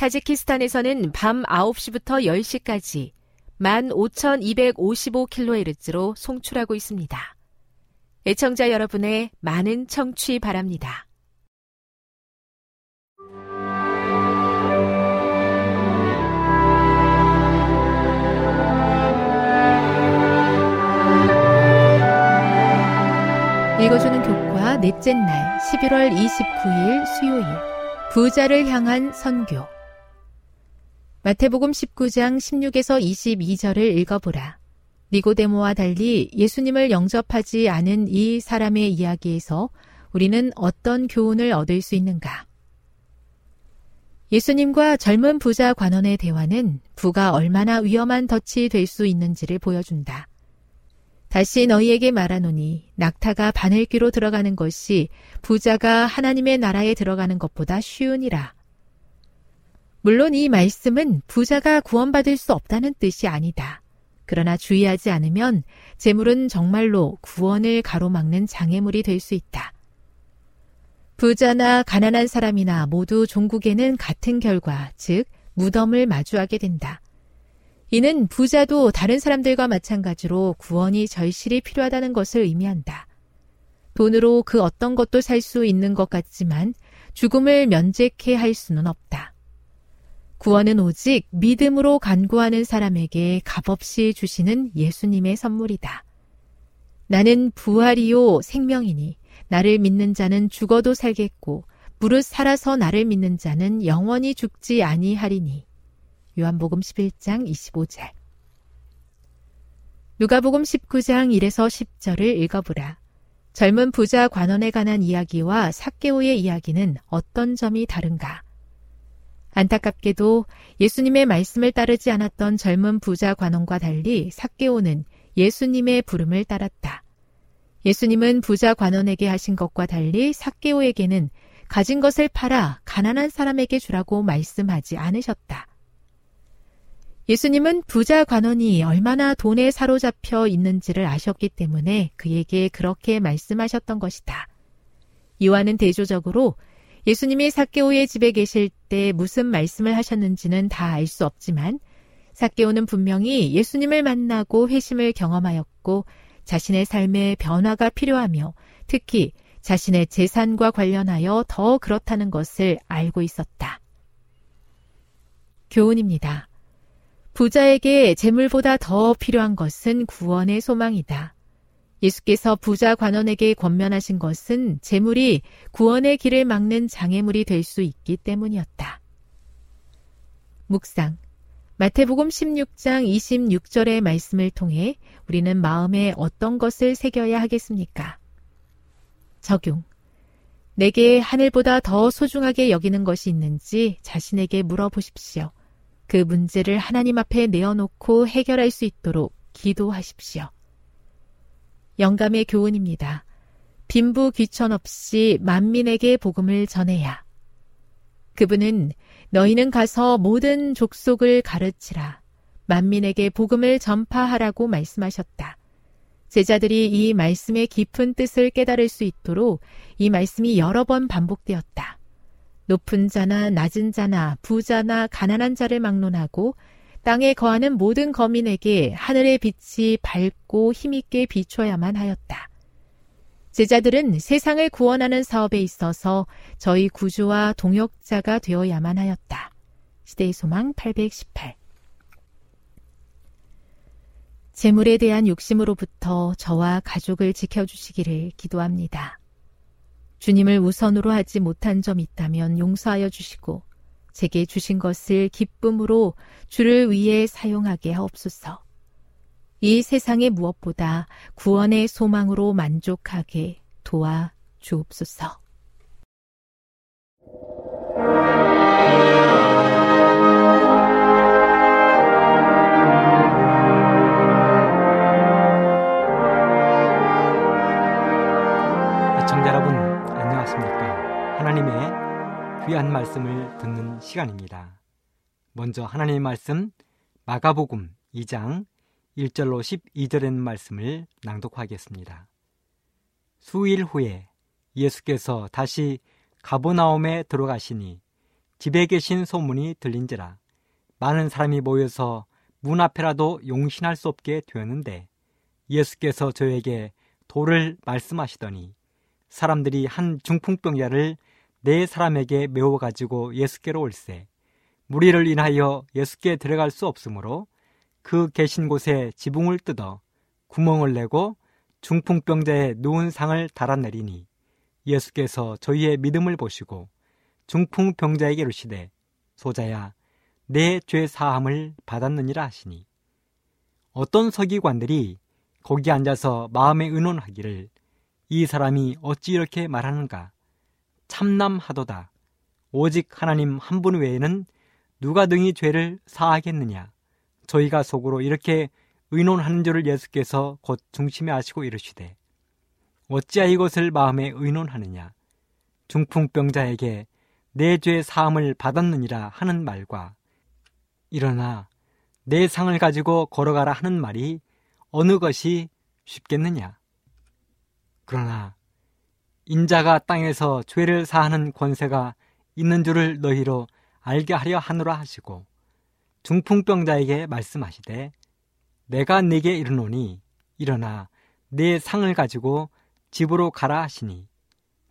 타지키스탄에서는 밤 9시부터 10시까지 15,255kHz로 송출하고 있습니다. 애청자 여러분의 많은 청취 바랍니다. 읽어주는 교과 넷째 날 11월 29일 수요일 부자를 향한 선교 마태복음 19장 16에서 22절을 읽어보라. 니고데모와 달리 예수님을 영접하지 않은 이 사람의 이야기에서 우리는 어떤 교훈을 얻을 수 있는가? 예수님과 젊은 부자 관원의 대화는 부가 얼마나 위험한 덫이 될 수 있는지를 보여준다. 다시 너희에게 말하노니 낙타가 바늘귀로 들어가는 것이 부자가 하나님의 나라에 들어가는 것보다 쉬우니라. 물론 이 말씀은 부자가 구원받을 수 없다는 뜻이 아니다. 그러나 주의하지 않으면 재물은 정말로 구원을 가로막는 장애물이 될 수 있다. 부자나 가난한 사람이나 모두 종국에는 같은 결과, 즉, 무덤을 마주하게 된다. 이는 부자도 다른 사람들과 마찬가지로 구원이 절실히 필요하다는 것을 의미한다. 돈으로 그 어떤 것도 살 수 있는 것 같지만 죽음을 면제케 할 수는 없다. 구원은 오직 믿음으로 간구하는 사람에게 값없이 주시는 예수님의 선물이다. 나는 부활이요 생명이니 나를 믿는 자는 죽어도 살겠고 무릇 살아서 나를 믿는 자는 영원히 죽지 아니하리니. 요한복음 11장 25절. 누가복음 19장 1에서 10절을 읽어보라. 젊은 부자 관원에 관한 이야기와 사케오의 이야기는 어떤 점이 다른가? 안타깝게도 예수님의 말씀을 따르지 않았던 젊은 부자 관원과 달리 사케오는 예수님의 부름을 따랐다. 예수님은 부자 관원에게 하신 것과 달리 사케오에게는 가진 것을 팔아 가난한 사람에게 주라고 말씀하지 않으셨다. 예수님은 부자 관원이 얼마나 돈에 사로잡혀 있는지를 아셨기 때문에 그에게 그렇게 말씀하셨던 것이다. 이와는 대조적으로 예수님이 사케오의 집에 계실 때 무슨 말씀을 하셨는지는 다 알 수 없지만 사케오는 분명히 예수님을 만나고 회심을 경험하였고 자신의 삶에 변화가 필요하며 특히 자신의 재산과 관련하여 더 그렇다는 것을 알고 있었다. 교훈입니다. 부자에게 재물보다 더 필요한 것은 구원의 소망이다. 예수께서 부자 관원에게 권면하신 것은 재물이 구원의 길을 막는 장애물이 될 수 있기 때문이었다. 묵상. 마태복음 16장 26절의 말씀을 통해 우리는 마음에 어떤 것을 새겨야 하겠습니까? 적용. 내게 하늘보다 더 소중하게 여기는 것이 있는지 자신에게 물어보십시오. 그 문제를 하나님 앞에 내어놓고 해결할 수 있도록 기도하십시오. 영감의 교훈입니다. 빈부 귀천 없이 만민에게 복음을 전해야. 그분은 너희는 가서 모든 족속을 가르치라. 만민에게 복음을 전파하라고 말씀하셨다. 제자들이 이 말씀의 깊은 뜻을 깨달을 수 있도록 이 말씀이 여러 번 반복되었다. 높은 자나 낮은 자나 부자나 가난한 자를 막론하고 땅에 거하는 모든 거민에게 하늘의 빛이 밝고 힘있게 비춰야만 하였다. 제자들은 세상을 구원하는 사업에 있어서 저희 구주와 동역자가 되어야만 하였다. 시대의 소망 818 재물에 대한 욕심으로부터 저와 가족을 지켜주시기를 기도합니다. 주님을 우선으로 하지 못한 점 있다면 용서하여 주시고 제게 주신 것을 기쁨으로 주를 위해 사용하게 하옵소서. 이 세상의 무엇보다 구원의 소망으로 만족하게 도와 주옵소서. 귀한 말씀을 듣는 시간입니다. 먼저 하나님의 말씀 마가복음 2장 1절로 12절의 말씀을 낭독하겠습니다. 수일 후에 예수께서 다시 가보나움에 들어가시니 집에 계신 소문이 들린지라 많은 사람이 모여서 문 앞에라도 용신할 수 없게 되었는데 예수께서 저에게 돌을 말씀하시더니 사람들이 한 중풍병자를 네 사람에게 메워 가지고 예수께로 올세 무리를 인하여 예수께 들어갈 수 없으므로 그 계신 곳에 지붕을 뜯어 구멍을 내고 중풍병자의 누운 상을 달아내리니 예수께서 저희의 믿음을 보시고 중풍병자에게 이르시되 소자야 내 죄 사함을 받았느니라 하시니. 어떤 서기관들이 거기 앉아서 마음에 의논하기를 이 사람이 어찌 이렇게 말하는가 참남하도다. 오직 하나님 한 분 외에는 누가 등이 죄를 사하겠느냐. 저희가 속으로 이렇게 의논하는 줄을 예수께서 곧 중심에 아시고 이르시되 어찌하 이것을 마음에 의논하느냐. 중풍병자에게 내 죄 사함을 받았느니라 하는 말과 일어나 내 상을 가지고 걸어가라 하는 말이 어느 것이 쉽겠느냐. 그러나 인자가 땅에서 죄를 사하는 권세가 있는 줄을 너희로 알게 하려 하노라 하시고 중풍병자에게 말씀하시되 내가 네게 이르노니 일어나 내 상을 가지고 집으로 가라 하시니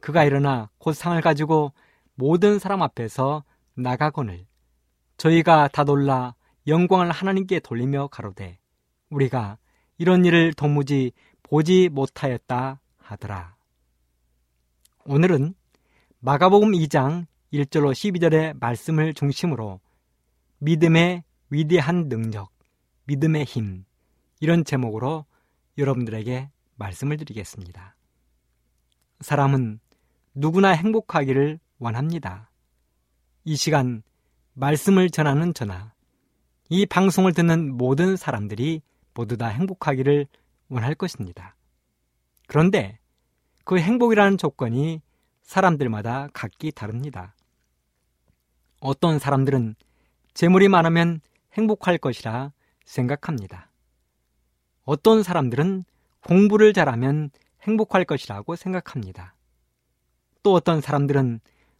그가 일어나 곧 상을 가지고 모든 사람 앞에서 나가거늘 저희가 다 놀라 영광을 하나님께 돌리며 가로되 우리가 이런 일을 도무지 보지 못하였다 하더라. 오늘은 마가복음 2장 1절로 12절의 말씀을 중심으로 믿음의 위대한 능력, 믿음의 힘, 이런 제목으로 여러분들에게 말씀을 드리겠습니다. 사람은 누구나 행복하기를 원합니다. 이 시간 말씀을 전하는 전하, 이 방송을 듣는 모든 사람들이 모두 다 행복하기를 원할 것입니다. 그런데 그 행복이라는 조건이 사람들마다 각기 다릅니다. 어떤 사람들은 재물이 많으면 행복할 것이라 생각합니다. 어떤 사람들은 공부를 잘하면 행복할 것이라고 생각합니다. 또 어떤 사람들은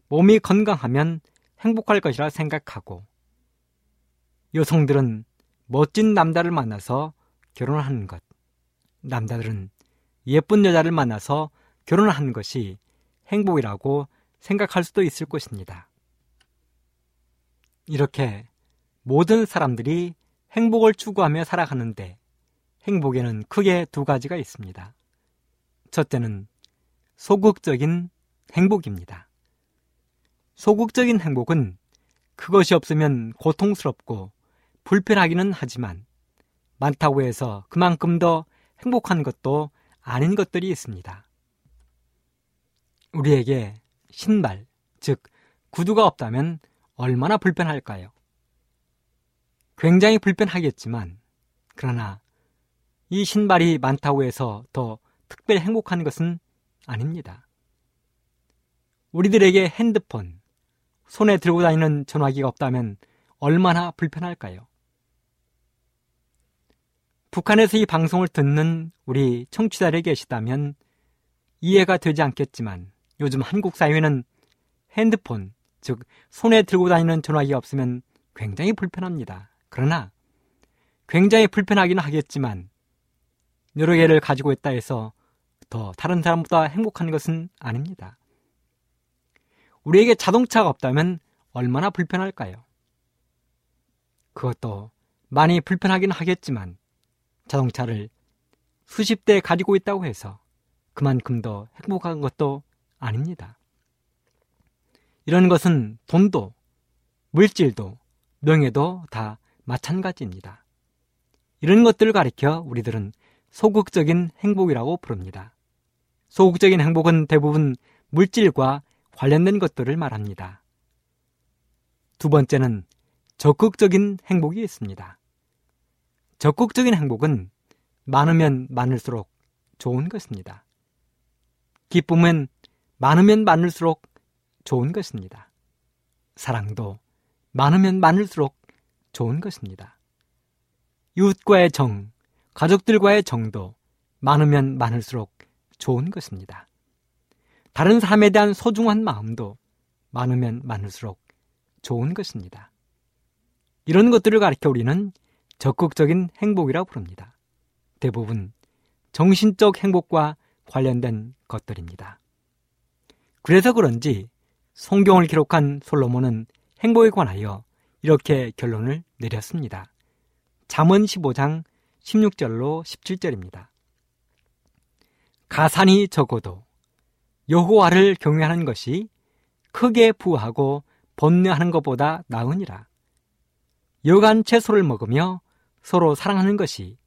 몸이 건강하면 행복할 것이라 생각하고 여성들은 멋진 남자를 만나서 결혼하는 것, 남자들은 예쁜 여자를 만나서 결혼을 하는 것이 행복이라고 생각할 수도 있을 것입니다. 이렇게 모든 사람들이 행복을 추구하며 살아가는데 행복에는 크게 두 가지가 있습니다. 첫째는 소극적인 행복입니다. 소극적인 행복은 그것이 없으면 고통스럽고 불편하기는 하지만 많다고 해서 그만큼 더 행복한 것도 아닌 것들이 있습니다. 우리에게 신발, 즉, 구두가 없다면 얼마나 불편할까요? 굉장히 불편하겠지만, 그러나 이 신발이 많다고 해서 더 특별히 행복한 것은 아닙니다. 우리들에게 핸드폰, 손에 들고 다니는 전화기가 없다면 얼마나 불편할까요? 북한에서 이 방송을 듣는 우리 청취자들이 계시다면 이해가 되지 않겠지만 요즘 한국 사회는 핸드폰, 즉 손에 들고 다니는 전화기가 없으면 굉장히 불편합니다. 그러나 굉장히 불편하기는 하겠지만 여러 개를 가지고 있다 해서 더 다른 사람보다 행복한 것은 아닙니다. 우리에게 자동차가 없다면 얼마나 불편할까요? 그것도 많이 불편하긴 하겠지만 자동차를 수십 대 가지고 있다고 해서 그만큼 더 행복한 것도 아닙니다. 이런 것은 돈도, 물질도, 명예도 다 마찬가지입니다. 이런 것들을 가리켜 우리들은 소극적인 행복이라고 부릅니다. 소극적인 행복은 대부분 물질과 관련된 것들을 말합니다. 두 번째는 적극적인 행복이 있습니다. 적극적인 행복은 많으면 많을수록 좋은 것입니다. 기쁨은 많으면 많을수록 좋은 것입니다. 사랑도 많으면 많을수록 좋은 것입니다. 이웃과의 정, 가족들과의 정도 많으면 많을수록 좋은 것입니다. 다른 사람에 대한 소중한 마음도 많으면 많을수록 좋은 것입니다. 이런 것들을 가리켜 우리는 적극적인 행복이라고 부릅니다. 대부분 정신적 행복과 관련된 것들입니다. 그래서 그런지 성경을 기록한 솔로몬은 행복에 관하여 이렇게 결론을 내렸습니다. 잠언 15장 16절로 17절입니다. 가산이 적어도 여호와를 경외하는 것이 크게 부하고 번뇌하는 것보다 나으니라. 여간 채소를 먹으며 서로 사랑하는 것이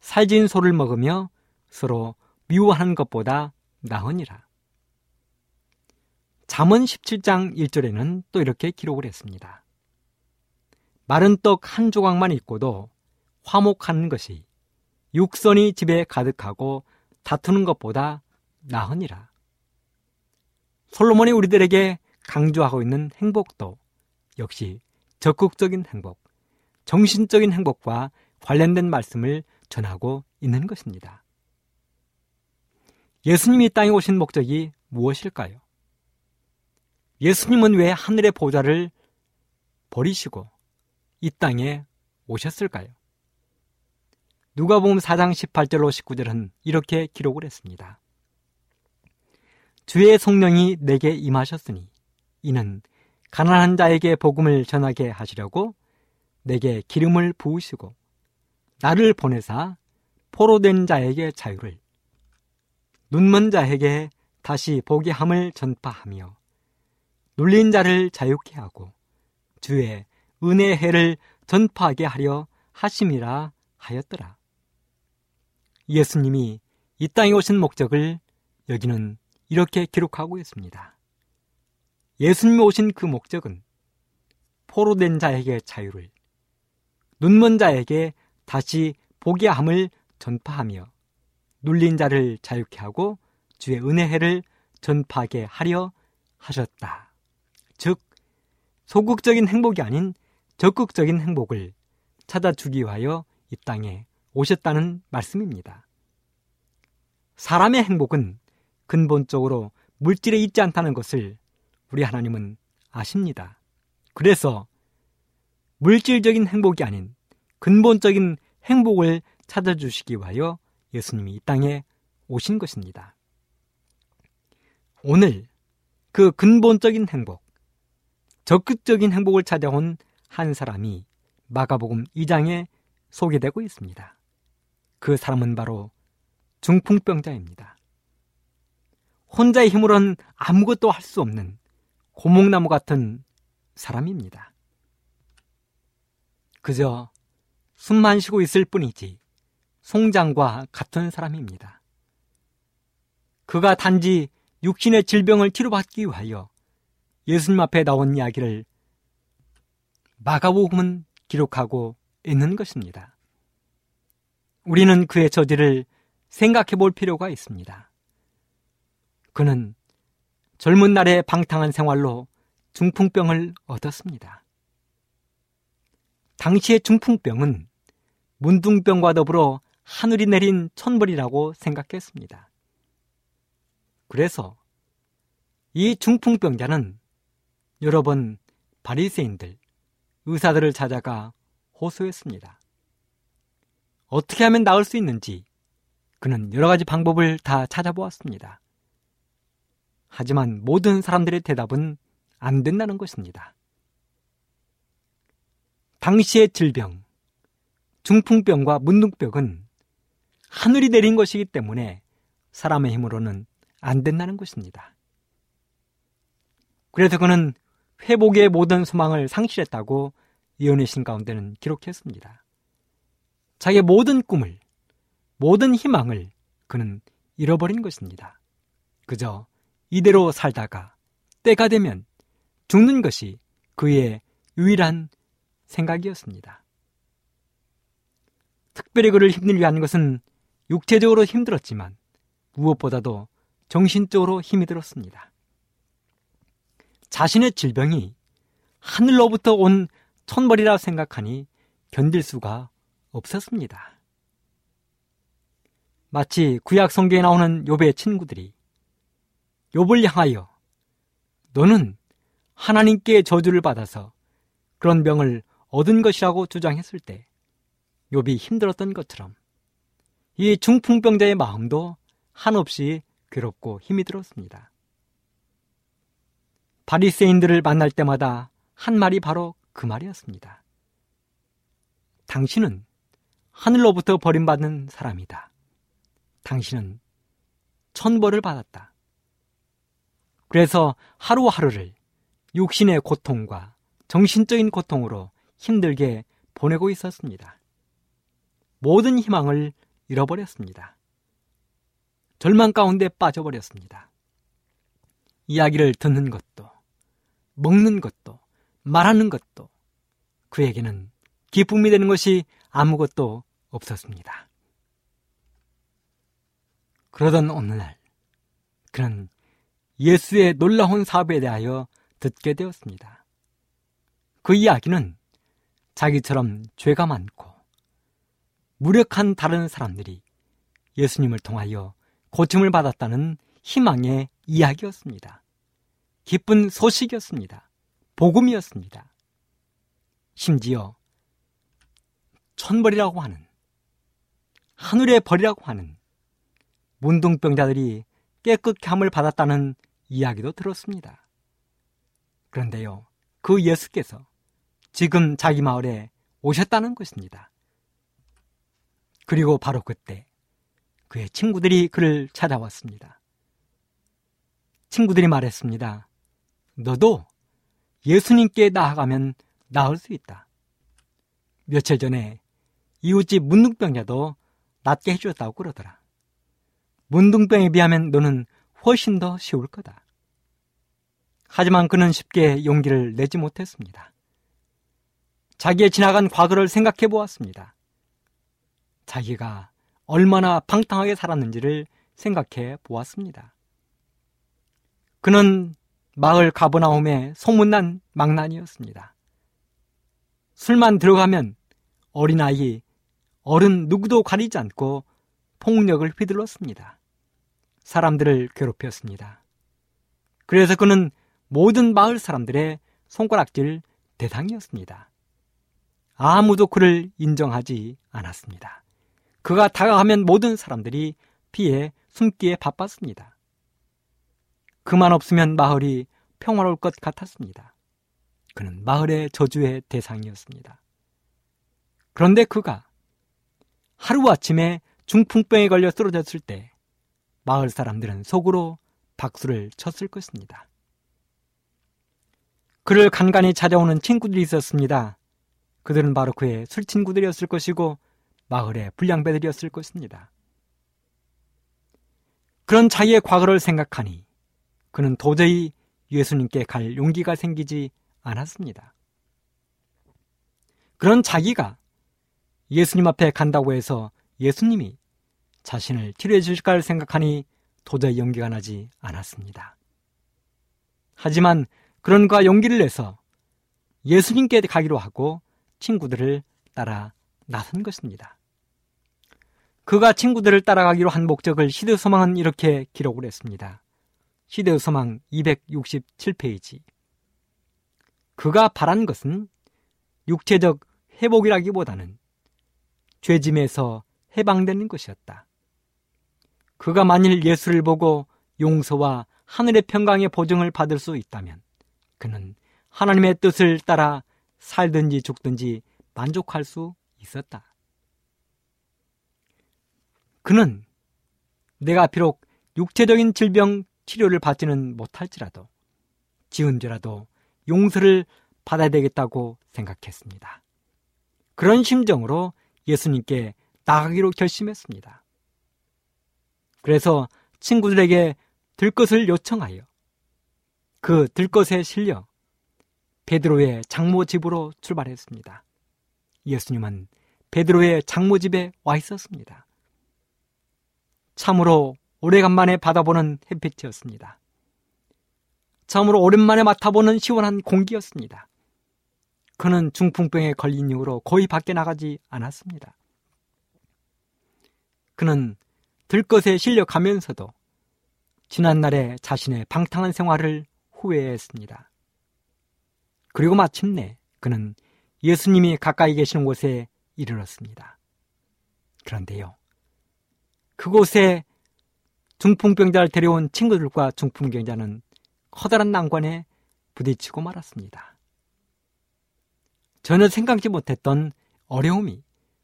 살진 소를 먹으며 서로 미워하는 것보다 나으니라. 잠언 17장 1절에는 또 이렇게 기록을 했습니다. 마른 떡 한 조각만 있고도 화목하는 것이 육선이 집에 가득하고 다투는 것보다 나으니라. 솔로몬이 우리들에게 강조하고 있는 행복도 역시 적극적인 행복, 정신적인 행복과 관련된 말씀을 전하고 있는 것입니다. 예수님이 땅에 오신 목적이 무엇일까요? 예수님은 왜 하늘의 보좌를 버리시고 이 땅에 오셨을까요? 누가복음 4장 18절로 19절은 이렇게 기록을 했습니다. 주의 성령이 내게 임하셨으니 이는 가난한 자에게 복음을 전하게 하시려고 내게 기름을 부으시고 나를 보내사 포로된 자에게 자유를 눈먼 자에게 다시 보게 함을 전파하며 눌린 자를 자유케 하고 주의 은혜의 해를 전파하게 하려 하심이라 하였더라. 예수님이 이 땅에 오신 목적을 여기는 이렇게 기록하고 있습니다. 예수님이 오신 그 목적은 포로된 자에게 자유를, 눈먼 자에게 다시 보게 함을 전파하며 눌린 자를 자유케 하고 주의 은혜를 전파하게 하려 하셨다. 즉, 소극적인 행복이 아닌 적극적인 행복을 찾아주기 위하여 이 땅에 오셨다는 말씀입니다. 사람의 행복은 근본적으로 물질에 있지 않다는 것을 우리 하나님은 아십니다. 그래서 물질적인 행복이 아닌 근본적인 행복을 찾아주시기 위하여 예수님이 이 땅에 오신 것입니다. 오늘 그 근본적인 행복, 적극적인 행복을 찾아온 한 사람이 마가복음 2장에 소개되고 있습니다. 그 사람은 바로 중풍병자입니다. 혼자의 힘으로는 아무것도 할 수 없는 고목나무 같은 사람입니다. 그저 숨만 쉬고 있을 뿐이지 송장과 같은 사람입니다. 그가 단지 육신의 질병을 치료받기 위하여 예수님 앞에 나온 이야기를 마가복음은 기록하고 있는 것입니다. 우리는 그의 저지를 생각해 볼 필요가 있습니다. 그는 젊은 날의 방탕한 생활로 중풍병을 얻었습니다. 당시의 중풍병은 문둥병과 더불어 하늘이 내린 천벌이라고 생각했습니다. 그래서 이 중풍병자는 여러 번 바리새인들, 의사들을 찾아가 호소했습니다. 어떻게 하면 나을 수 있는지 그는 여러 가지 방법을 다 찾아보았습니다. 하지만 모든 사람들의 대답은 안 된다는 것입니다. 당시의 질병, 중풍병과 문둥병은 하늘이 내린 것이기 때문에 사람의 힘으로는 안 된다는 것입니다. 그래서 그는 회복의 모든 소망을 상실했다고 예언의 신 가운데는 기록했습니다. 자기의 모든 꿈을, 모든 희망을 그는 잃어버린 것입니다. 그저 이대로 살다가 때가 되면 죽는 것이 그의 유일한 생각이었습니다. 특별히 그를 힘들게 하는 것은 육체적으로 힘들었지만 무엇보다도 정신적으로 힘이 들었습니다. 자신의 질병이 하늘로부터 온 천벌이라 생각하니 견딜 수가 없었습니다. 마치 구약 성경에 나오는 욥의 친구들이 욥을 향하여 너는 하나님께 저주를 받아서 그런 병을 얻은 것이라고 주장했을 때 욥이 힘들었던 것처럼 이 중풍병자의 마음도 한없이 괴롭고 힘이 들었습니다. 바리새인들을 만날 때마다 한 말이 바로 그 말이었습니다. 당신은 하늘로부터 버림받은 사람이다. 당신은 천벌을 받았다. 그래서 하루하루를 육신의 고통과 정신적인 고통으로 힘들게 보내고 있었습니다. 모든 희망을 잃어버렸습니다. 절망 가운데 빠져버렸습니다. 이야기를 듣는 것도, 먹는 것도, 말하는 것도 그에게는 기쁨이 되는 것이 아무것도 없었습니다. 그러던 어느 날, 그는 예수의 놀라운 사업에 대하여 듣게 되었습니다. 그 이야기는 자기처럼 죄가 많고 무력한 다른 사람들이 예수님을 통하여 고침을 받았다는 희망의 이야기였습니다. 기쁜 소식이었습니다. 복음이었습니다. 심지어 천벌이라고 하는 하늘의 벌이라고 하는 문둥병자들이 깨끗게 함을 받았다는 이야기도 들었습니다. 그런데요, 그 예수께서 지금 자기 마을에 오셨다는 것입니다. 그리고 바로 그때 그의 친구들이 그를 찾아왔습니다. 친구들이 말했습니다. 너도 예수님께 나아가면 나을 수 있다. 며칠 전에 이웃집 문둥병자도 낫게 해주었다고 그러더라. 문둥병에 비하면 너는 훨씬 더 쉬울 거다. 하지만 그는 쉽게 용기를 내지 못했습니다. 자기의 지나간 과거를 생각해 보았습니다. 자기가 얼마나 방탕하게 살았는지를 생각해 보았습니다. 그는 마을 가버나움의 소문난 망난이었습니다. 술만 들어가면 어린아이, 어른 누구도 가리지 않고 폭력을 휘둘렀습니다. 사람들을 괴롭혔습니다. 그래서 그는 모든 마을 사람들의 손가락질 대상이었습니다. 아무도 그를 인정하지 않았습니다. 그가 다가가면 모든 사람들이 피해 숨기에 바빴습니다. 그만 없으면 마을이 평화로울 것 같았습니다. 그는 마을의 저주의 대상이었습니다. 그런데 그가 하루아침에 중풍병에 걸려 쓰러졌을 때 마을 사람들은 속으로 박수를 쳤을 것입니다. 그를 간간히 찾아오는 친구들이 있었습니다. 그들은 바로 그의 술친구들이었을 것이고 마을의 불량배들이었을 것입니다. 그런 자기의 과거를 생각하니 그는 도저히 예수님께 갈 용기가 생기지 않았습니다. 그런 자기가 예수님 앞에 간다고 해서 예수님이 자신을 치료해 주실까를 생각하니 도저히 용기가 나지 않았습니다. 하지만 그런가 용기를 내서 예수님께 가기로 하고 친구들을 따라 나선 것입니다. 그가 친구들을 따라가기로 한 목적을 시드 소망은 이렇게 기록을 했습니다. 시드 소망 267페이지. 그가 바란 것은 육체적 회복이라기보다는 죄짐에서 해방되는 것이었다. 그가 만일 예수를 보고 용서와 하늘의 평강의 보증을 받을 수 있다면 그는 하나님의 뜻을 따라 살든지 죽든지 만족할 수 있었다. 그는 내가 비록 육체적인 질병 치료를 받지는 못할지라도 지은 죄라도 용서를 받아야 되겠다고 생각했습니다. 그런 심정으로 예수님께 나가기로 결심했습니다. 그래서 친구들에게 들것을 요청하여 그 들것에 실려 베드로의 장모 집으로 출발했습니다. 예수님은 베드로의 장모 집에 와 있었습니다. 참으로 오래간만에 받아보는 햇빛이었습니다. 참으로 오랜만에 맡아보는 시원한 공기였습니다. 그는 중풍병에 걸린 이후로 거의 밖에 나가지 않았습니다. 그는 들것에 실려 가면서도 지난날에 자신의 방탕한 생활을 후회했습니다. 그리고 마침내 그는 예수님이 가까이 계시는 곳에 이르렀습니다. 그런데요. 그곳에 중풍병자를 데려온 친구들과 중풍병자는 커다란 난관에 부딪히고 말았습니다. 전혀 생각지 못했던 어려움이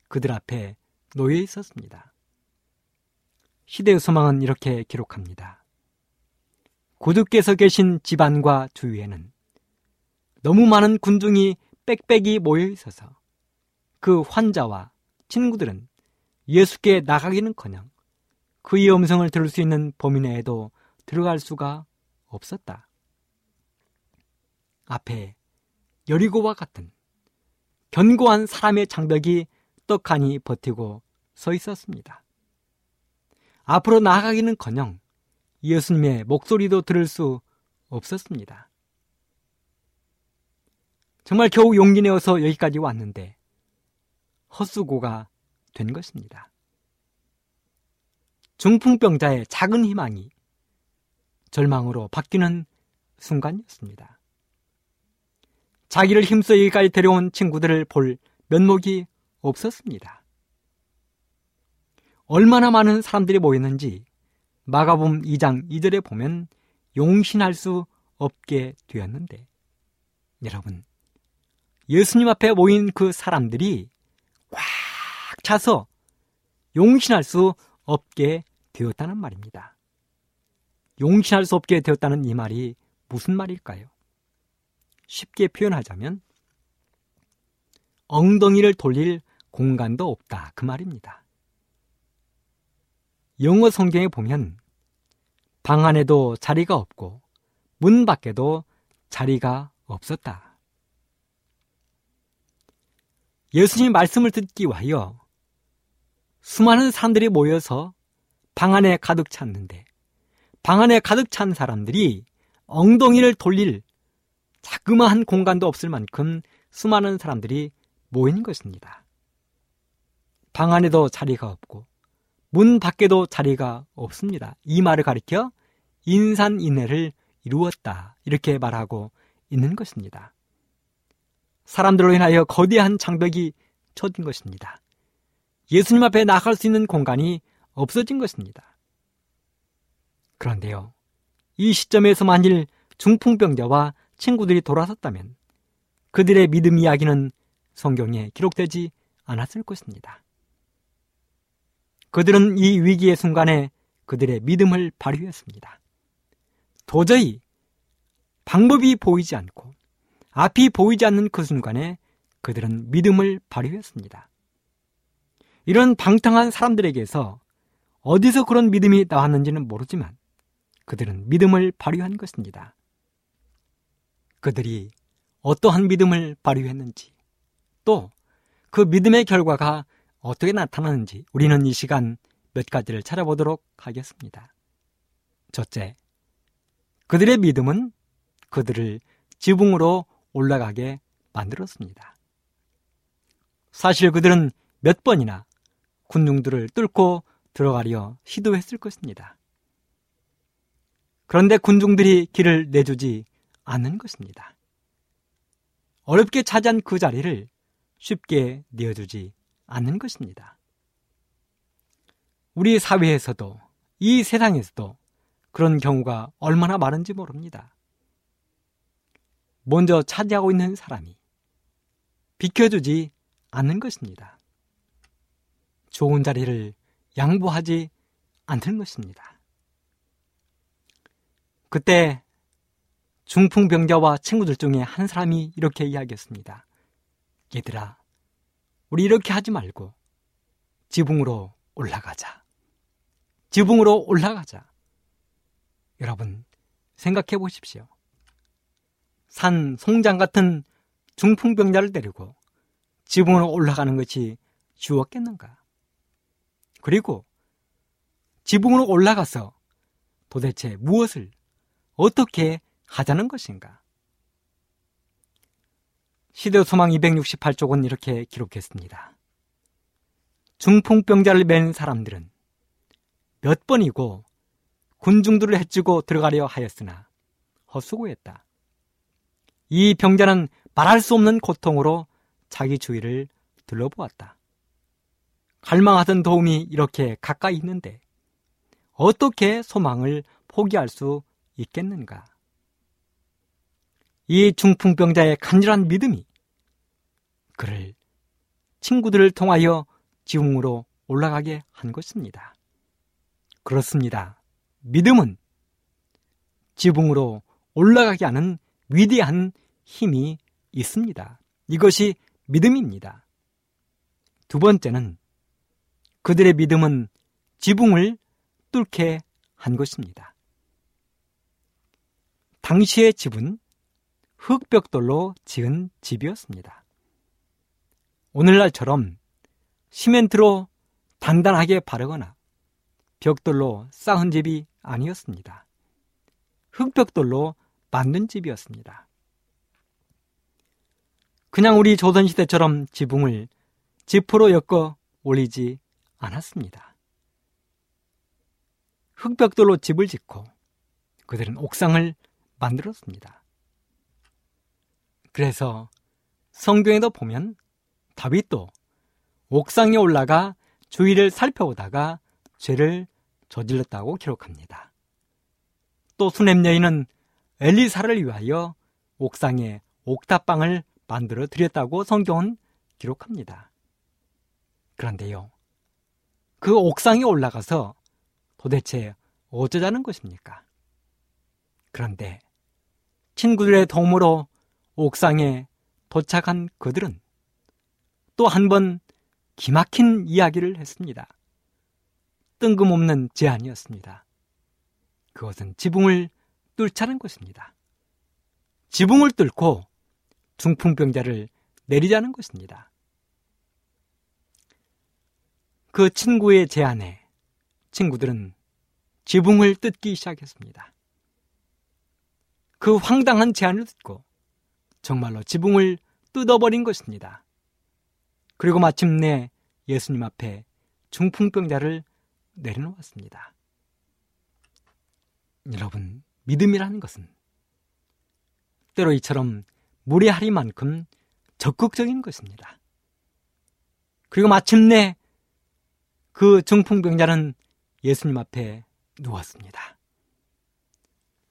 그들 앞에 놓여 있었습니다. 시대의 소망은 이렇게 기록합니다. 고두께서 계신 집안과 주위에는 너무 많은 군중이 빽빽이 모여 있어서 그 환자와 친구들은 예수께 나가기는커녕 그의 음성을 들을 수 있는 범위 내에도 들어갈 수가 없었다. 앞에 여리고와 같은 견고한 사람의 장벽이 떡하니 버티고 서 있었습니다. 앞으로 나아가기는 커녕 예수님의 목소리도 들을 수 없었습니다. 정말 겨우 용기 내어서 여기까지 왔는데 헛수고가 된 것입니다. 중풍병자의 작은 희망이 절망으로 바뀌는 순간이었습니다. 자기를 힘써 여기까지 데려온 친구들을 볼 면목이 없었습니다. 얼마나 많은 사람들이 모였는지 마가봄 2장 2절에 보면 용신할 수 없게 되었는데 여러분 예수님 앞에 모인 그 사람들이 꽉 차서 용신할 수 없게 되었다는 말입니다. 용신할 수 없게 되었다는 이 말이 무슨 말일까요? 쉽게 표현하자면 엉덩이를 돌릴 공간도 없다 그 말입니다. 영어 성경에 보면 방 안에도 자리가 없고 문 밖에도 자리가 없었다. 예수님 말씀을 듣기 위하여 수많은 사람들이 모여서 방 안에 가득 찼는데 방 안에 가득 찬 사람들이 엉덩이를 돌릴 자그마한 공간도 없을 만큼 수많은 사람들이 모인 것입니다. 방 안에도 자리가 없고 문 밖에도 자리가 없습니다. 이 말을 가리켜 인산인해를 이루었다. 이렇게 말하고 있는 것입니다. 사람들로 인하여 거대한 장벽이 쳐진 것입니다. 예수님 앞에 나갈 수 있는 공간이 없어진 것입니다. 그런데요, 이 시점에서 만일 중풍병자와 친구들이 돌아섰다면 그들의 믿음 이야기는 성경에 기록되지 않았을 것입니다. 그들은 이 위기의 순간에 그들의 믿음을 발휘했습니다. 도저히 방법이 보이지 않고 앞이 보이지 않는 그 순간에 그들은 믿음을 발휘했습니다. 이런 방탕한 사람들에게서 어디서 그런 믿음이 나왔는지는 모르지만 그들은 믿음을 발휘한 것입니다. 그들이 어떠한 믿음을 발휘했는지 또 그 믿음의 결과가 어떻게 나타나는지 우리는 이 시간 몇 가지를 찾아보도록 하겠습니다. 첫째, 그들의 믿음은 그들을 지붕으로 올라가게 만들었습니다. 사실 그들은 몇 번이나 군중들을 뚫고 들어가려 시도했을 것입니다. 그런데 군중들이 길을 내주지 않는 것입니다. 어렵게 차지한 그 자리를 쉽게 내어주지 않는 것입니다. 우리 사회에서도 이 세상에서도 그런 경우가 얼마나 많은지 모릅니다. 먼저 차지하고 있는 사람이 비켜주지 않는 것입니다. 좋은 자리를 양보하지 않는 것입니다. 그때 중풍병자와 친구들 중에 한 사람이 이렇게 이야기했습니다. 얘들아, 우리 이렇게 하지 말고 지붕으로 올라가자. 지붕으로 올라가자. 여러분, 생각해 보십시오. 산 송장 같은 중풍병자를 데리고 지붕으로 올라가는 것이 쉬웠겠는가? 그리고 지붕으로 올라가서 도대체 무엇을 어떻게 하자는 것인가? 시대 소망 268쪽은 이렇게 기록했습니다. 중풍병자를 맨 사람들은 몇 번이고 군중들을 해치고 들어가려 하였으나 헛수고했다. 이 병자는 말할 수 없는 고통으로 자기 주위를 둘러보았다. 갈망하던 도움이 이렇게 가까이 있는데 어떻게 소망을 포기할 수 있겠는가? 이 중풍병자의 간절한 믿음이 그를 친구들을 통하여 지붕으로 올라가게 한 것입니다. 그렇습니다. 믿음은 지붕으로 올라가게 하는 위대한 힘이 있습니다. 이것이 믿음입니다. 두 번째는 그들의 믿음은 지붕을 뚫게 한 것입니다. 당시의 집은 흙벽돌로 지은 집이었습니다. 오늘날처럼 시멘트로 단단하게 바르거나 벽돌로 쌓은 집이 아니었습니다. 흙벽돌로 만든 집이었습니다. 그냥 우리 조선시대처럼 지붕을 지프로 엮어 올리지 않았습니다. 흙벽돌로 집을 짓고 그들은 옥상을 만들었습니다. 그래서 성경에도 보면 다윗도 옥상에 올라가 주위를 살펴보다가 죄를 저질렀다고 기록합니다. 또 수냄 여인은 엘리사를 위하여 옥상에 옥탑방을 만들어 드렸다고 성경은 기록합니다. 그런데요, 그 옥상에 올라가서 도대체 어쩌자는 것입니까? 그런데 친구들의 도움으로 옥상에 도착한 그들은 또 한 번 기막힌 이야기를 했습니다. 뜬금없는 제안이었습니다. 그것은 지붕을 뚫자는 것입니다. 지붕을 뚫고 중풍병자를 내리자는 것입니다. 그 친구의 제안에 친구들은 지붕을 뜯기 시작했습니다. 그 황당한 제안을 듣고 정말로 지붕을 뜯어버린 것입니다. 그리고 마침내 예수님 앞에 중풍병자를 내려놓았습니다. 여러분, 믿음이라는 것은 때로 이처럼 무례하리만큼 적극적인 것입니다. 그리고 마침내 그 중풍병자는 예수님 앞에 누웠습니다.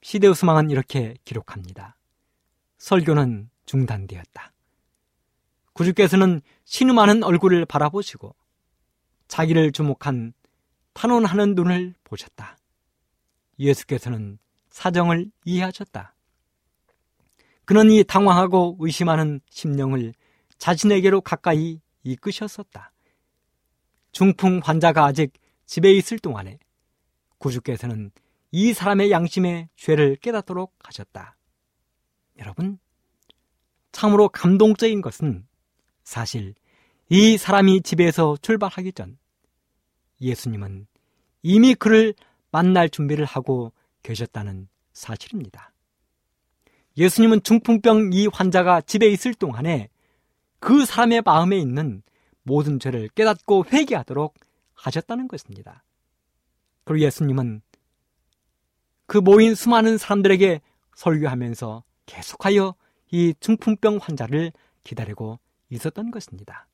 시대의 수망은 이렇게 기록합니다. 설교는 중단되었다. 구주께서는 신음하는 얼굴을 바라보시고 자기를 주목한 탄원하는 눈을 보셨다. 예수께서는 사정을 이해하셨다. 그는 이 당황하고 의심하는 심령을 자신에게로 가까이 이끄셨었다. 중풍 환자가 아직 집에 있을 동안에 구주께서는 이 사람의 양심의 죄를 깨닫도록 하셨다. 여러분, 참으로 감동적인 것은 사실 이 사람이 집에서 출발하기 전 예수님은 이미 그를 만날 준비를 하고 계셨다는 사실입니다. 예수님은 중풍병 이 환자가 집에 있을 동안에 그 사람의 마음에 있는 모든 죄를 깨닫고 회개하도록 하셨다는 것입니다. 그리고 예수님은 그 모인 수많은 사람들에게 설교하면서 계속하여 이 중풍병 환자를 기다리고 있었던 것입니다.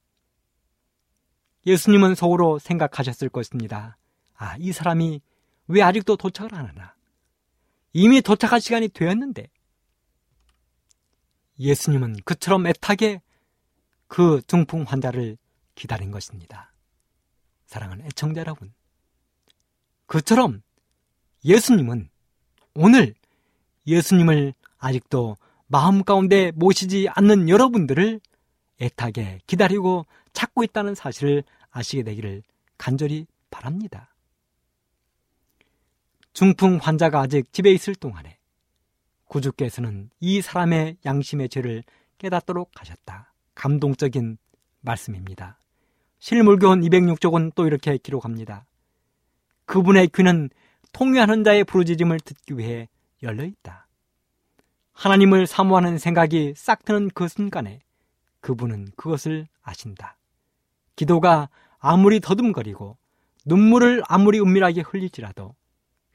예수님은 속으로 생각하셨을 것입니다. 아, 이 사람이 왜 아직도 도착을 안 하나? 이미 도착할 시간이 되었는데. 예수님은 그처럼 애타게 그 중풍 환자를 기다린 것입니다. 사랑하는 애청자 여러분. 그처럼 예수님은 오늘 예수님을 아직도 마음 가운데 모시지 않는 여러분들을 애타게 기다리고 찾고 있다는 사실을 아시게 되기를 간절히 바랍니다. 중풍 환자가 아직 집에 있을 동안에 구주께서는 이 사람의 양심의 죄를 깨닫도록 하셨다. 감동적인 말씀입니다. 실물교원 206쪽은 또 이렇게 기록합니다. 그분의 귀는 통회하는 자의 부르짖음을 듣기 위해 열려 있다. 하나님을 사모하는 생각이 싹 트는 그 순간에 그분은 그것을 아신다. 기도가 아무리 더듬거리고 눈물을 아무리 은밀하게 흘릴지라도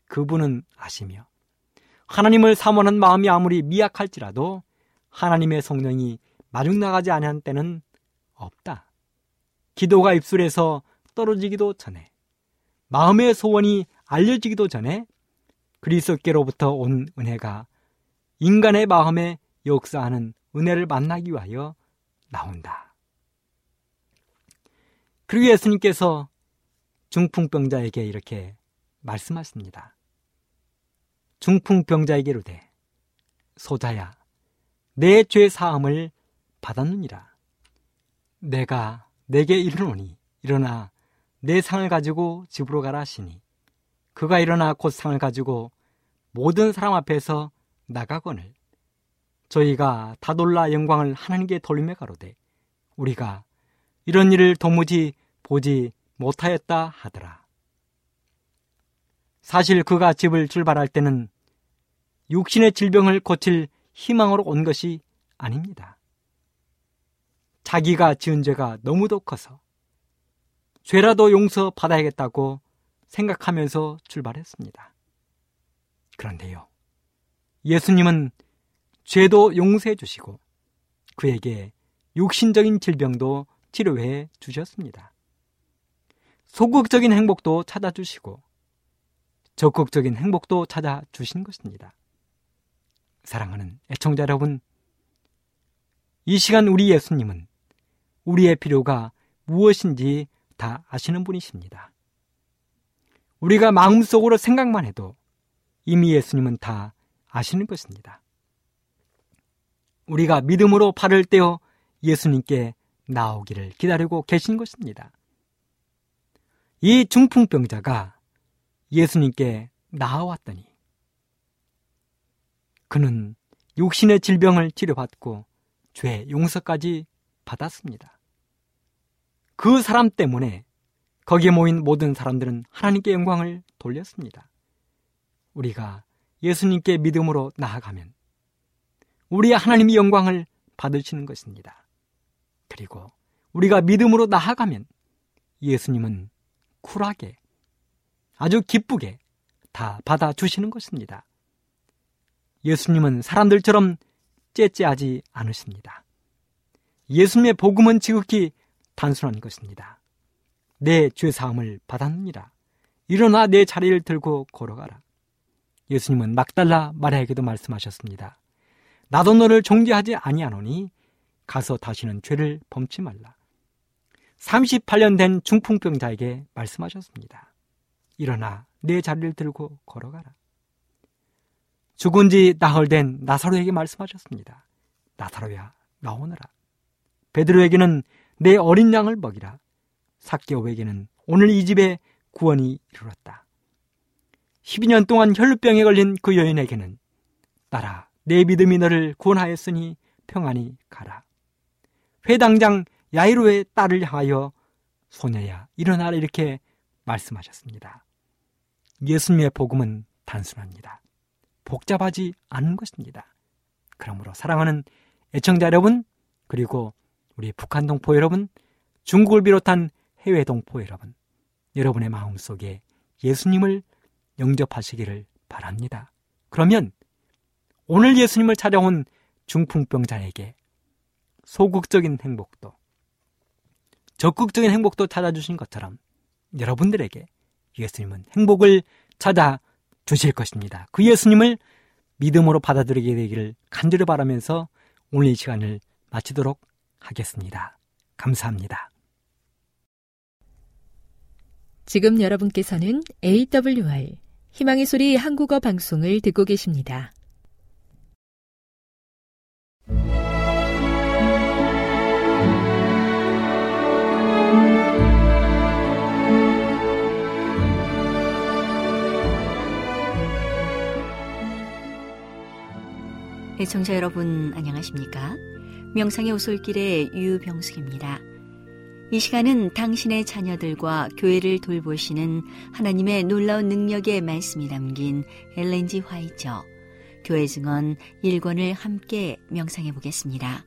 그분은 아시며 하나님을 사모하는 마음이 아무리 미약할지라도 하나님의 성령이 마중 나가지 않은 때는 없다. 기도가 입술에서 떨어지기도 전에 마음의 소원이 알려지기도 전에 그리스도께로부터 온 은혜가 인간의 마음에 역사하는 은혜를 만나기 위하여 나온다. 그리고 예수님께서 중풍병자에게 이렇게 말씀하십니다. 중풍병자에게 로되 소자야 내 죄 사함을 받았느니라. 내가 내게 이르노니 일어나 내 상을 가지고 집으로 가라 하시니 그가 일어나 곧 상을 가지고 모든 사람 앞에서 나가거늘 저희가 다 놀라 영광을 하나님께 돌리며 가로되 우리가 이런 일을 도무지 보지 못하였다 하더라. 사실 그가 집을 출발할 때는 육신의 질병을 고칠 희망으로 온 것이 아닙니다. 자기가 지은 죄가 너무도 커서 죄라도 용서 받아야겠다고 생각하면서 출발했습니다. 그런데요. 예수님은 죄도 용서해 주시고 그에게 육신적인 질병도 치료해 주셨습니다. 소극적인 행복도 찾아주시고 적극적인 행복도 찾아주신 것입니다. 사랑하는 애청자 여러분, 이 시간 우리 예수님은 우리의 필요가 무엇인지 다 아시는 분이십니다. 우리가 마음속으로 생각만 해도 이미 예수님은 다 아시는 것입니다. 우리가 믿음으로 발을 떼어 예수님께 나오기를 기다리고 계신 것입니다. 이 중풍병자가 예수님께 나아왔더니 그는 육신의 질병을 치료받고 죄 용서까지 받았습니다. 그 사람 때문에 거기에 모인 모든 사람들은 하나님께 영광을 돌렸습니다. 우리가 예수님께 믿음으로 나아가면 우리 하나님이 영광을 받으시는 것입니다. 그리고 우리가 믿음으로 나아가면 예수님은 쿨하게 아주 기쁘게 다 받아주시는 것입니다. 예수님은 사람들처럼 째째하지 않으십니다. 예수님의 복음은 지극히 단순한 것입니다. 내 죄사함을 받았느니라. 일어나 내 자리를 들고 걸어가라. 예수님은 막달라 마리아에게도 말씀하셨습니다. 나도 너를 정죄하지 아니하노니 가서 다시는 죄를 범치 말라. 38년 된 중풍병자에게 말씀하셨습니다. 일어나 내 자리를 들고 걸어가라. 죽은 지 나흘 된 나사로에게 말씀하셨습니다. 나사로야 나오너라. 베드로에게는 내 어린 양을 먹이라. 사개오에게는 오늘 이 집에 구원이 이르렀다. 12년 동안 혈루병에 걸린 그 여인에게는 딸아 내 믿음이 너를 구원하였으니 평안히 가라. 회당장 야이로의 딸을 향하여 소녀야 일어나라 이렇게 말씀하셨습니다. 예수님의 복음은 단순합니다. 복잡하지 않은 것입니다. 그러므로 사랑하는 애청자 여러분 그리고 우리 북한 동포 여러분 중국을 비롯한 해외 동포 여러분 여러분의 마음 속에 예수님을 영접하시기를 바랍니다. 그러면 오늘 예수님을 찾아온 중풍병자에게 소극적인 행복도 적극적인 행복도 찾아주신 것처럼 여러분들에게 예수님은 행복을 찾아 주실 것입니다. 그 예수님을 믿음으로 받아들이게 되기를 간절히 바라면서 오늘 이 시간을 마치도록 하겠습니다. 감사합니다. 지금 여러분께서는 AWR 희망의 소리 한국어 방송을 듣고 계십니다. 애청자 여러분 안녕하십니까? 명상의 오솔길의 유병숙입니다. 이 시간은 당신의 자녀들과 교회를 돌보시는 하나님의 놀라운 능력의 말씀이 담긴 엘렌지 화이처 교회 증언 1권을 함께 명상해 보겠습니다.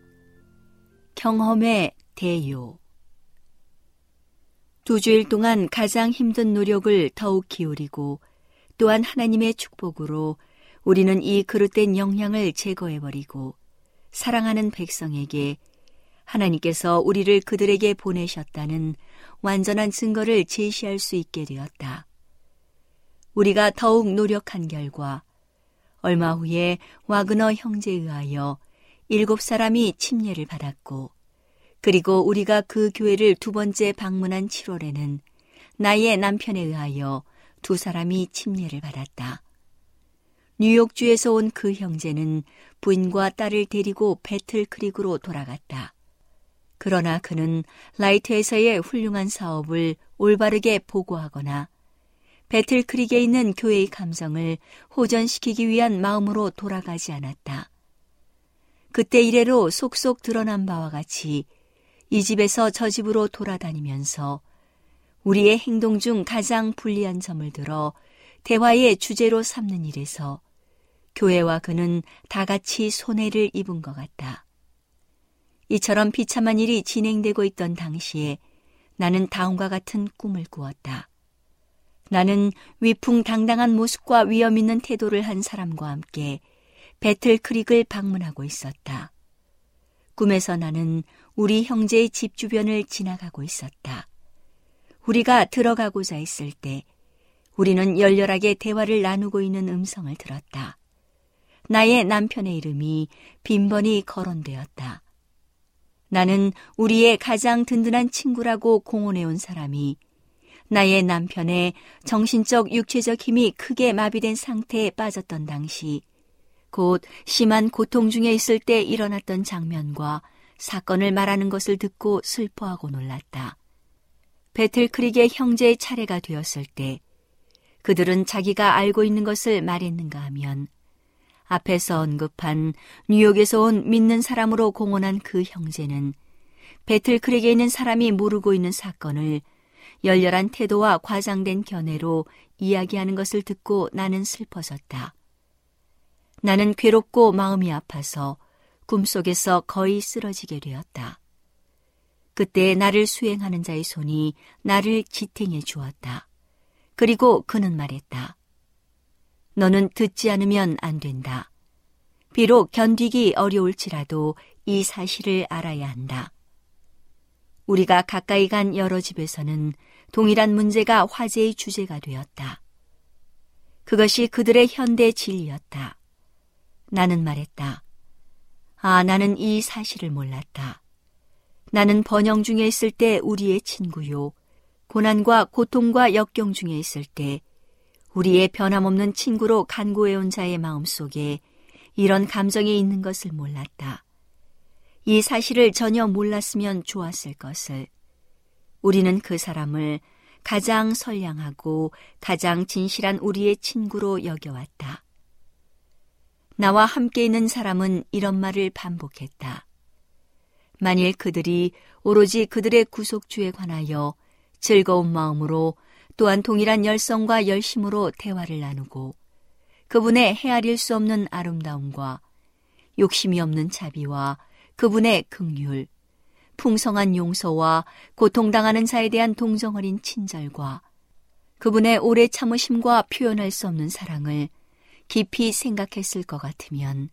경험의 대요 두 주일 동안 가장 힘든 노력을 더욱 기울이고 또한 하나님의 축복으로 우리는 이 그릇된 영향을 제거해버리고 사랑하는 백성에게 하나님께서 우리를 그들에게 보내셨다는 완전한 증거를 제시할 수 있게 되었다. 우리가 더욱 노력한 결과 얼마 후에 와그너 형제에 의하여 일곱 사람이 침례를 받았고 그리고 우리가 그 교회를 두 번째 방문한 7월에는 나의 남편에 의하여 두 사람이 침례를 받았다. 뉴욕주에서 온 그 형제는 부인과 딸을 데리고 배틀 크릭으로 돌아갔다. 그러나 그는 라이트에서의 훌륭한 사업을 올바르게 보고하거나 배틀 크릭에 있는 교회의 감성을 호전시키기 위한 마음으로 돌아가지 않았다. 그때 이래로 속속 드러난 바와 같이 이 집에서 저 집으로 돌아다니면서 우리의 행동 중 가장 불리한 점을 들어 대화의 주제로 삼는 일에서 교회와 그는 다 같이 손해를 입은 것 같다. 이처럼 비참한 일이 진행되고 있던 당시에 나는 다음과 같은 꿈을 꾸었다. 나는 위풍당당한 모습과 위험 있는 태도를 한 사람과 함께 배틀 크릭을 방문하고 있었다. 꿈에서 나는 우리 형제의 집 주변을 지나가고 있었다. 우리가 들어가고자 했을 때 우리는 열렬하게 대화를 나누고 있는 음성을 들었다. 나의 남편의 이름이 빈번히 거론되었다. 나는 우리의 가장 든든한 친구라고 공언해온 사람이 나의 남편의 정신적 육체적 힘이 크게 마비된 상태에 빠졌던 당시 곧 심한 고통 중에 있을 때 일어났던 장면과 사건을 말하는 것을 듣고 슬퍼하고 놀랐다. 배틀크릭의 형제의 차례가 되었을 때 그들은 자기가 알고 있는 것을 말했는가 하면 앞에서 언급한 뉴욕에서 온 믿는 사람으로 공언한 그 형제는 배틀크릭에 있는 사람이 모르고 있는 사건을 열렬한 태도와 과장된 견해로 이야기하는 것을 듣고 나는 슬퍼졌다. 나는 괴롭고 마음이 아파서 꿈속에서 거의 쓰러지게 되었다. 그때 나를 수행하는 자의 손이 나를 지탱해 주었다. 그리고 그는 말했다. 너는 듣지 않으면 안 된다. 비록 견디기 어려울지라도 이 사실을 알아야 한다. 우리가 가까이 간 여러 집에서는 동일한 문제가 화제의 주제가 되었다. 그것이 그들의 현대 진리였다. 나는 말했다. 아, 나는 이 사실을 몰랐다. 나는 번영 중에 있을 때 우리의 친구요. 고난과 고통과 역경 중에 있을 때 우리의 변함없는 친구로 간구해온 자의 마음 속에 이런 감정이 있는 것을 몰랐다. 이 사실을 전혀 몰랐으면 좋았을 것을. 우리는 그 사람을 가장 선량하고 가장 진실한 우리의 친구로 여겨왔다. 나와 함께 있는 사람은 이런 말을 반복했다. 만일 그들이 오로지 그들의 구속주에 관하여 즐거운 마음으로 또한 동일한 열성과 열심으로 대화를 나누고 그분의 헤아릴 수 없는 아름다움과 욕심이 없는 자비와 그분의 극률, 풍성한 용서와 고통당하는 자에 대한 동정어린 친절과 그분의 오래 참으심과 표현할 수 없는 사랑을 깊이 생각했을 것 같으면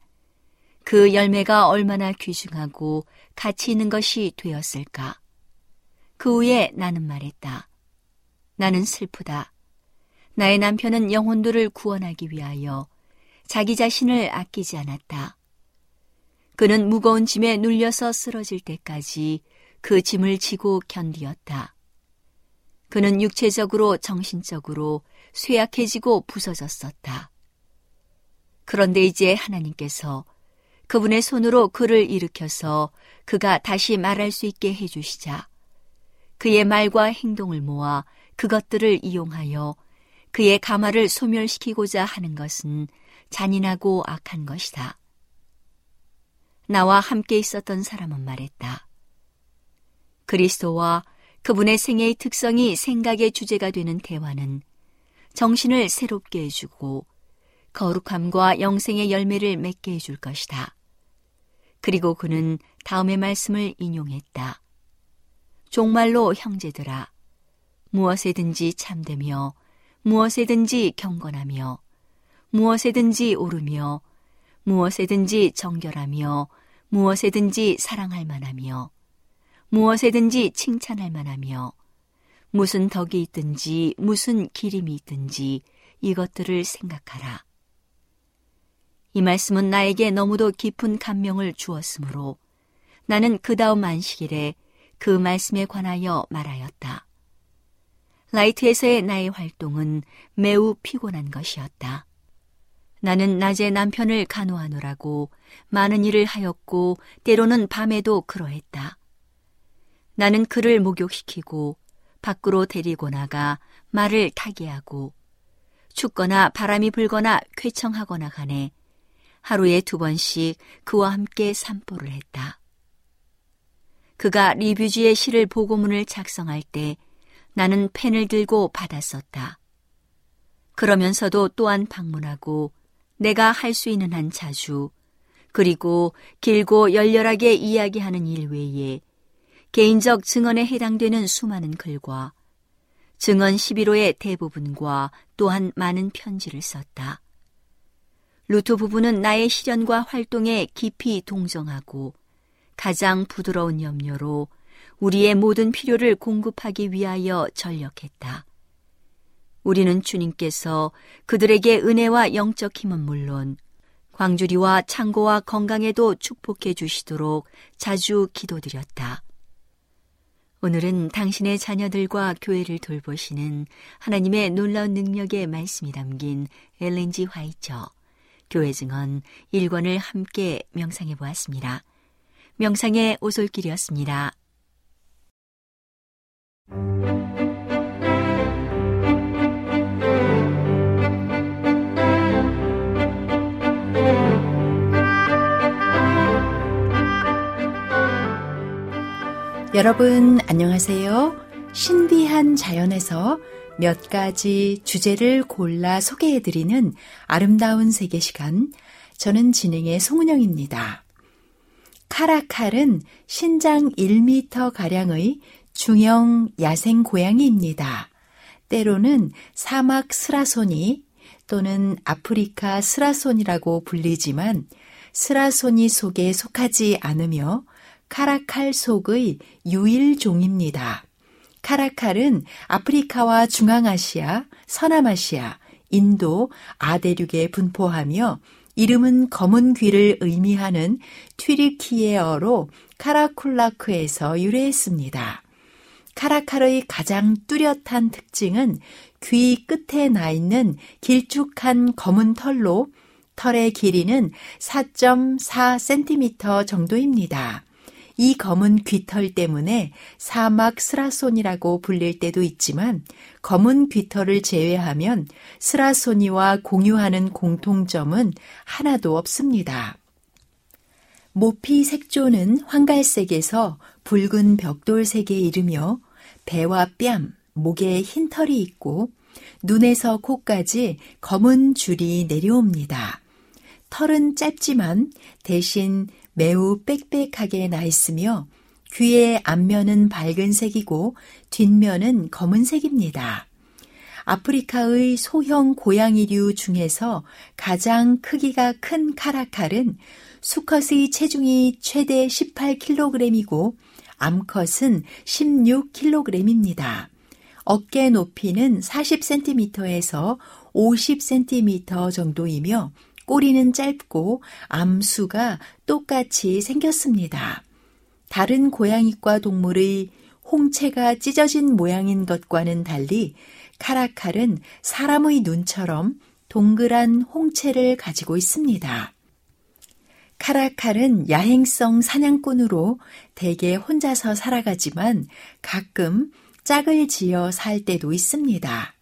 그 열매가 얼마나 귀중하고 가치 있는 것이 되었을까. 그 후에 나는 말했다. 나는 슬프다. 나의 남편은 영혼들을 구원하기 위하여 자기 자신을 아끼지 않았다. 그는 무거운 짐에 눌려서 쓰러질 때까지 그 짐을 지고 견디었다. 그는 육체적으로 정신적으로 쇠약해지고 부서졌었다. 그런데 이제 하나님께서 그분의 손으로 그를 일으켜서 그가 다시 말할 수 있게 해주시자 그의 말과 행동을 모아 그것들을 이용하여 그의 가마를 소멸시키고자 하는 것은 잔인하고 악한 것이다. 나와 함께 있었던 사람은 말했다. 그리스도와 그분의 생애의 특성이 생각의 주제가 되는 대화는 정신을 새롭게 해주고 거룩함과 영생의 열매를 맺게 해줄 것이다. 그리고 그는 다음의 말씀을 인용했다. 종말로 형제들아, 무엇에든지 참되며, 무엇에든지 경건하며, 무엇에든지 오르며, 무엇에든지 정결하며, 무엇에든지 사랑할 만하며, 무엇에든지 칭찬할 만하며, 무슨 덕이 있든지 무슨 기림이 있든지 이것들을 생각하라. 이 말씀은 나에게 너무도 깊은 감명을 주었으므로 나는 그 다음 안식일에 그 말씀에 관하여 말하였다. 라이트에서의 나의 활동은 매우 피곤한 것이었다. 나는 낮에 남편을 간호하느라고 많은 일을 하였고 때로는 밤에도 그러했다. 나는 그를 목욕시키고 밖으로 데리고 나가 말을 타게 하고 춥거나 바람이 불거나 쾌청하거나 가네 하루에 두 번씩 그와 함께 산보를 했다. 그가 리뷰지의 시를 보고문을 작성할 때 나는 펜을 들고 받았었다. 그러면서도 또한 방문하고 내가 할 수 있는 한 자주, 그리고 길고 열렬하게 이야기하는 일 외에 개인적 증언에 해당되는 수많은 글과 증언 11호의 대부분과 또한 많은 편지를 썼다. 루트 부부는 나의 시련과 활동에 깊이 동정하고 가장 부드러운 염려로 우리의 모든 필요를 공급하기 위하여 전력했다. 우리는 주님께서 그들에게 은혜와 영적 힘은 물론 광주리와 창고와 건강에도 축복해 주시도록 자주 기도드렸다. 오늘은 당신의 자녀들과 교회를 돌보시는 하나님의 놀라운 능력의 말씀이 담긴 엘렌지 화이처 교회 증언 1권을 함께 명상해 보았습니다. 명상의 오솔길이었습니다. 여러분 안녕하세요. 신비한 자연에서 몇 가지 주제를 골라 소개해드리는 아름다운 세계 시간. 저는 진행의 송은영입니다. 카라칼은 신장 1미터가량의 중형 야생 고양이입니다. 때로는 사막 스라소니 또는 아프리카 스라손이라고 불리지만 스라소니 속에 속하지 않으며 카라칼 속의 유일종입니다. 카라칼은 아프리카와 중앙아시아, 서남아시아, 인도, 아대륙에 분포하며 이름은 검은 귀를 의미하는 튀르키예어로 카라쿨라크에서 유래했습니다. 카라칼의 가장 뚜렷한 특징은 귀 끝에 나 있는 길쭉한 검은 털로 털의 길이는 4.4cm 정도입니다. 이 검은 귀털 때문에 사막 스라손이라고 불릴 때도 있지만 검은 귀털을 제외하면 스라소니와 공유하는 공통점은 하나도 없습니다. 모피 색조는 황갈색에서 붉은 벽돌색에 이르며 배와 뺨, 목에 흰 털이 있고 눈에서 코까지 검은 줄이 내려옵니다. 털은 짧지만 대신 매우 빽빽하게 나 있으며 귀의 앞면은 밝은 색이고 뒷면은 검은색입니다. 아프리카의 소형 고양이류 중에서 가장 크기가 큰 카라칼은 수컷의 체중이 최대 18kg이고 암컷은 16kg입니다. 어깨 높이는 40cm에서 50cm 정도이며 꼬리는 짧고 암수가 똑같이 생겼습니다. 다른 고양이과 동물의 홍채가 찢어진 모양인 것과는 달리 카라칼은 사람의 눈처럼 동그란 홍채를 가지고 있습니다. 카라칼은 야행성 사냥꾼으로 대개 혼자서 살아가지만 가끔 짝을 지어 살 때도 있습니다.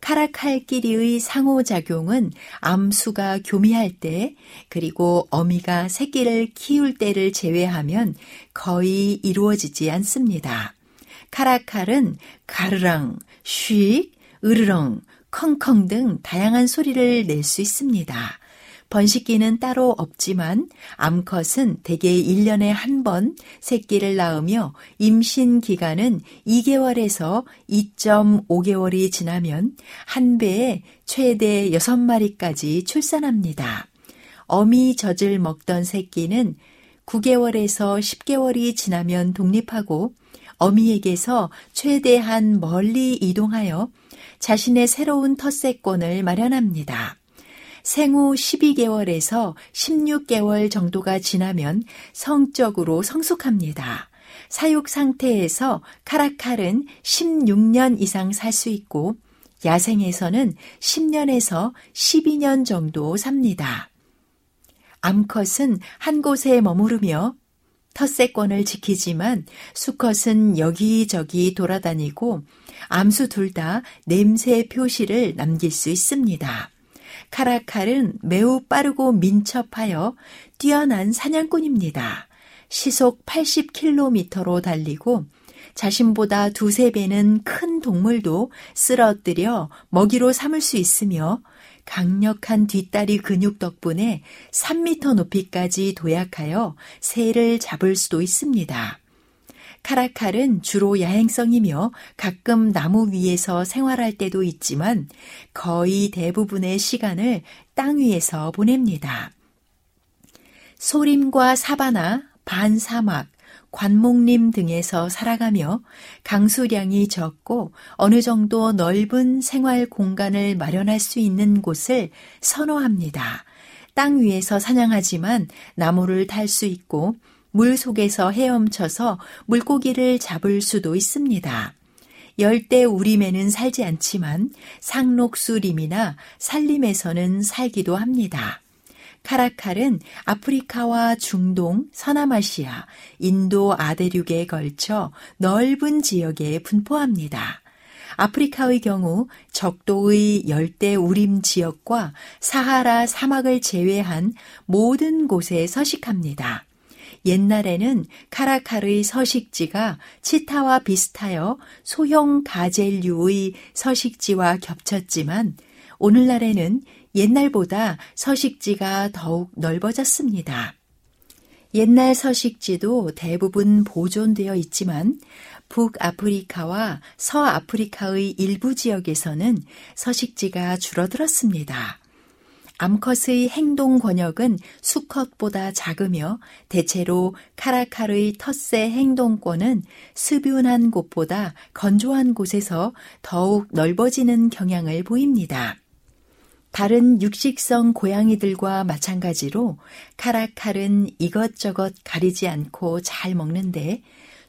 카라칼끼리의 상호작용은 암수가 교미할 때 그리고 어미가 새끼를 키울 때를 제외하면 거의 이루어지지 않습니다. 카라칼은 가르랑, 쉬익, 으르렁, 컹컹 등 다양한 소리를 낼 수 있습니다. 번식기는 따로 없지만 암컷은 대개 1년에 한 번 새끼를 낳으며 임신 기간은 2개월에서 2.5개월이 지나면 한 배에 최대 6마리까지 출산합니다. 어미 젖을 먹던 새끼는 9개월에서 10개월이 지나면 독립하고 어미에게서 최대한 멀리 이동하여 자신의 새로운 텃세권을 마련합니다. 생후 12개월에서 16개월 정도가 지나면 성적으로 성숙합니다. 사육 상태에서 카라칼은 16년 이상 살 수 있고 야생에서는 10년에서 12년 정도 삽니다. 암컷은 한 곳에 머무르며 텃세권을 지키지만 수컷은 여기저기 돌아다니고 암수 둘 다 냄새 표시를 남길 수 있습니다. 카라칼은 매우 빠르고 민첩하여 뛰어난 사냥꾼입니다. 시속 80km로 달리고 자신보다 두세 배는 큰 동물도 쓰러뜨려 먹이로 삼을 수 있으며 강력한 뒷다리 근육 덕분에 3미터 높이까지 도약하여 새를 잡을 수도 있습니다. 카라칼은 주로 야행성이며 가끔 나무 위에서 생활할 때도 있지만 거의 대부분의 시간을 땅 위에서 보냅니다. 소림과 사바나, 반사막, 관목림 등에서 살아가며 강수량이 적고 어느 정도 넓은 생활 공간을 마련할 수 있는 곳을 선호합니다. 땅 위에서 사냥하지만 나무를 탈 수 있고 물 속에서 헤엄쳐서 물고기를 잡을 수도 있습니다. 열대 우림에는 살지 않지만 상록수림이나 산림에서는 살기도 합니다. 카라칼은 아프리카와 중동, 서남아시아, 인도 아대륙에 걸쳐 넓은 지역에 분포합니다. 아프리카의 경우 적도의 열대 우림 지역과 사하라 사막을 제외한 모든 곳에 서식합니다. 옛날에는 카라칼의 서식지가 치타와 비슷하여 소형 가젤류의 서식지와 겹쳤지만 오늘날에는 옛날보다 서식지가 더욱 넓어졌습니다. 옛날 서식지도 대부분 보존되어 있지만 북아프리카와 서아프리카의 일부 지역에서는 서식지가 줄어들었습니다. 암컷의 행동 권역은 수컷보다 작으며 대체로 카라칼의 텃세 행동권은 습윤한 곳보다 건조한 곳에서 더욱 넓어지는 경향을 보입니다. 다른 육식성 고양이들과 마찬가지로 카라칼은 이것저것 가리지 않고 잘 먹는데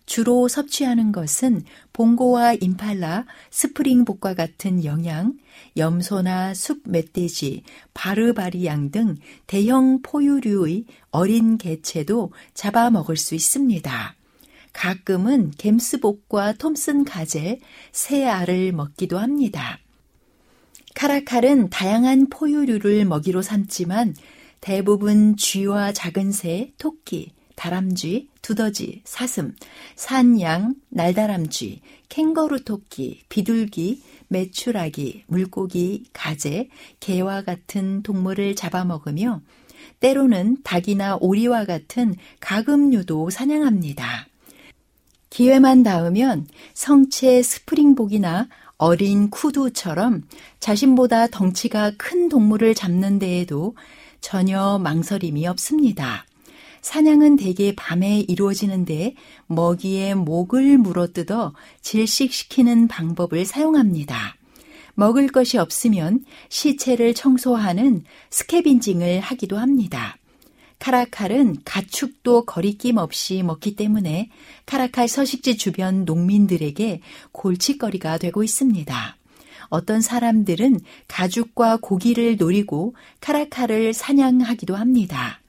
주로 섭취하는 것은 봉고와 임팔라, 스프링복과 같은 영양, 염소나 숲 멧돼지, 바르바리 양 등 대형 포유류의 어린 개체도 잡아먹을 수 있습니다. 가끔은 gem스복과 톰슨 가젤, 새 알을 먹기도 합니다. 카라칼은 다양한 포유류를 먹이로 삼지만 대부분 쥐와 작은 새, 토끼, 다람쥐, 두더지, 사슴, 산양, 날다람쥐, 캥거루 토끼, 비둘기, 메추라기, 물고기, 가재, 개와 같은 동물을 잡아먹으며 때로는 닭이나 오리와 같은 가금류도 사냥합니다. 기회만 닿으면 성체 스프링복이나 어린 쿠두처럼 자신보다 덩치가 큰 동물을 잡는 데에도 전혀 망설임이 없습니다. 사냥은 대개 밤에 이루어지는데 먹이에 목을 물어뜯어 질식시키는 방법을 사용합니다. 먹을 것이 없으면 시체를 청소하는 스케빈징을 하기도 합니다. 카라칼은 가축도 거리낌 없이 먹기 때문에 카라칼 서식지 주변 농민들에게 골칫거리가 되고 있습니다. 어떤 사람들은 가죽과 고기를 노리고 카라칼을 사냥하기도 합니다.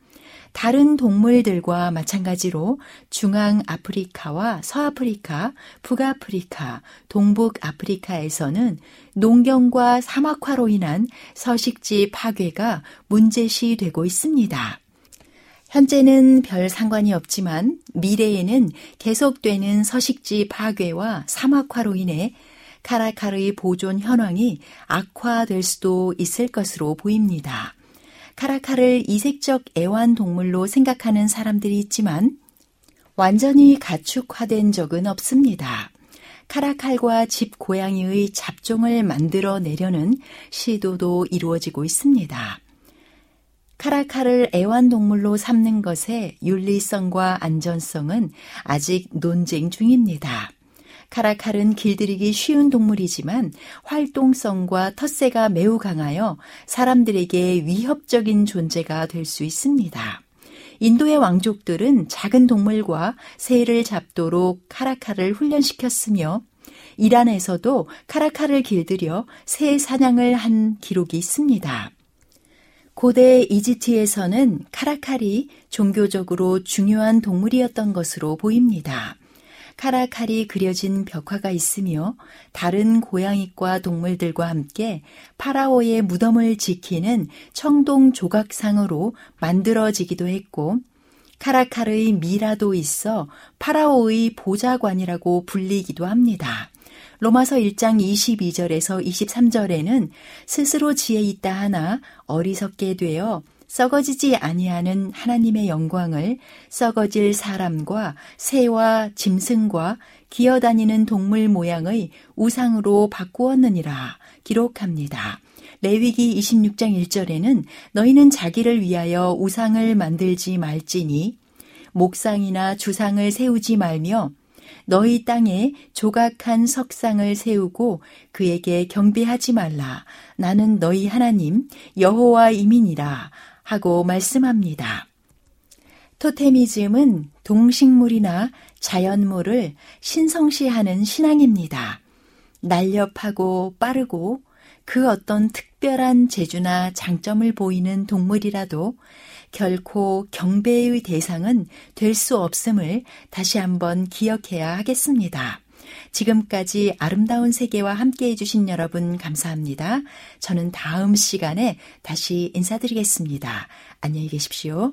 다른 동물들과 마찬가지로 중앙 아프리카와 서아프리카, 북아프리카, 동북 아프리카에서는 농경과 사막화로 인한 서식지 파괴가 문제시 되고 있습니다. 현재는 별 상관이 없지만 미래에는 계속되는 서식지 파괴와 사막화로 인해 카라카르의 보존 현황이 악화될 수도 있을 것으로 보입니다. 카라카를 이색적 애완동물로 생각하는 사람들이 있지만 완전히 가축화된 적은 없습니다. 카라칼과 집 고양이의 잡종을 만들어 내려는 시도도 이루어지고 있습니다. 카라칼을 애완동물로 삼는 것의 윤리성과 안전성은 아직 논쟁 중입니다. 카라칼은 길들이기 쉬운 동물이지만 활동성과 텃세가 매우 강하여 사람들에게 위협적인 존재가 될 수 있습니다. 인도의 왕족들은 작은 동물과 새를 잡도록 카라칼을 훈련시켰으며 이란에서도 카라칼을 길들여 새 사냥을 한 기록이 있습니다. 고대 이집트에서는 카라칼이 종교적으로 중요한 동물이었던 것으로 보입니다. 카라칼이 그려진 벽화가 있으며 다른 고양이과 동물들과 함께 파라오의 무덤을 지키는 청동 조각상으로 만들어지기도 했고 카라칼의 미라도 있어 파라오의 보좌관이라고 불리기도 합니다. 로마서 1장 22절에서 23절에는 스스로 지혜 있다 하나 어리석게 되어 썩어지지 아니하는 하나님의 영광을 썩어질 사람과 새와 짐승과 기어다니는 동물 모양의 우상으로 바꾸었느니라 기록합니다. 레위기 26장 1절에는 너희는 자기를 위하여 우상을 만들지 말지니 목상이나 주상을 세우지 말며 너희 땅에 조각한 석상을 세우고 그에게 경배하지 말라. 나는 너희 하나님 여호와 이민이라 하고 말씀합니다. 토테미즘은 동식물이나 자연물을 신성시하는 신앙입니다. 날렵하고 빠르고 그 어떤 특별한 재주나 장점을 보이는 동물이라도 결코 경배의 대상은 될 수 없음을 다시 한번 기억해야 하겠습니다. 지금까지 아름다운 세계와 함께 해주신 여러분 감사합니다. 저는 다음 시간에 다시 인사드리겠습니다. 안녕히 계십시오.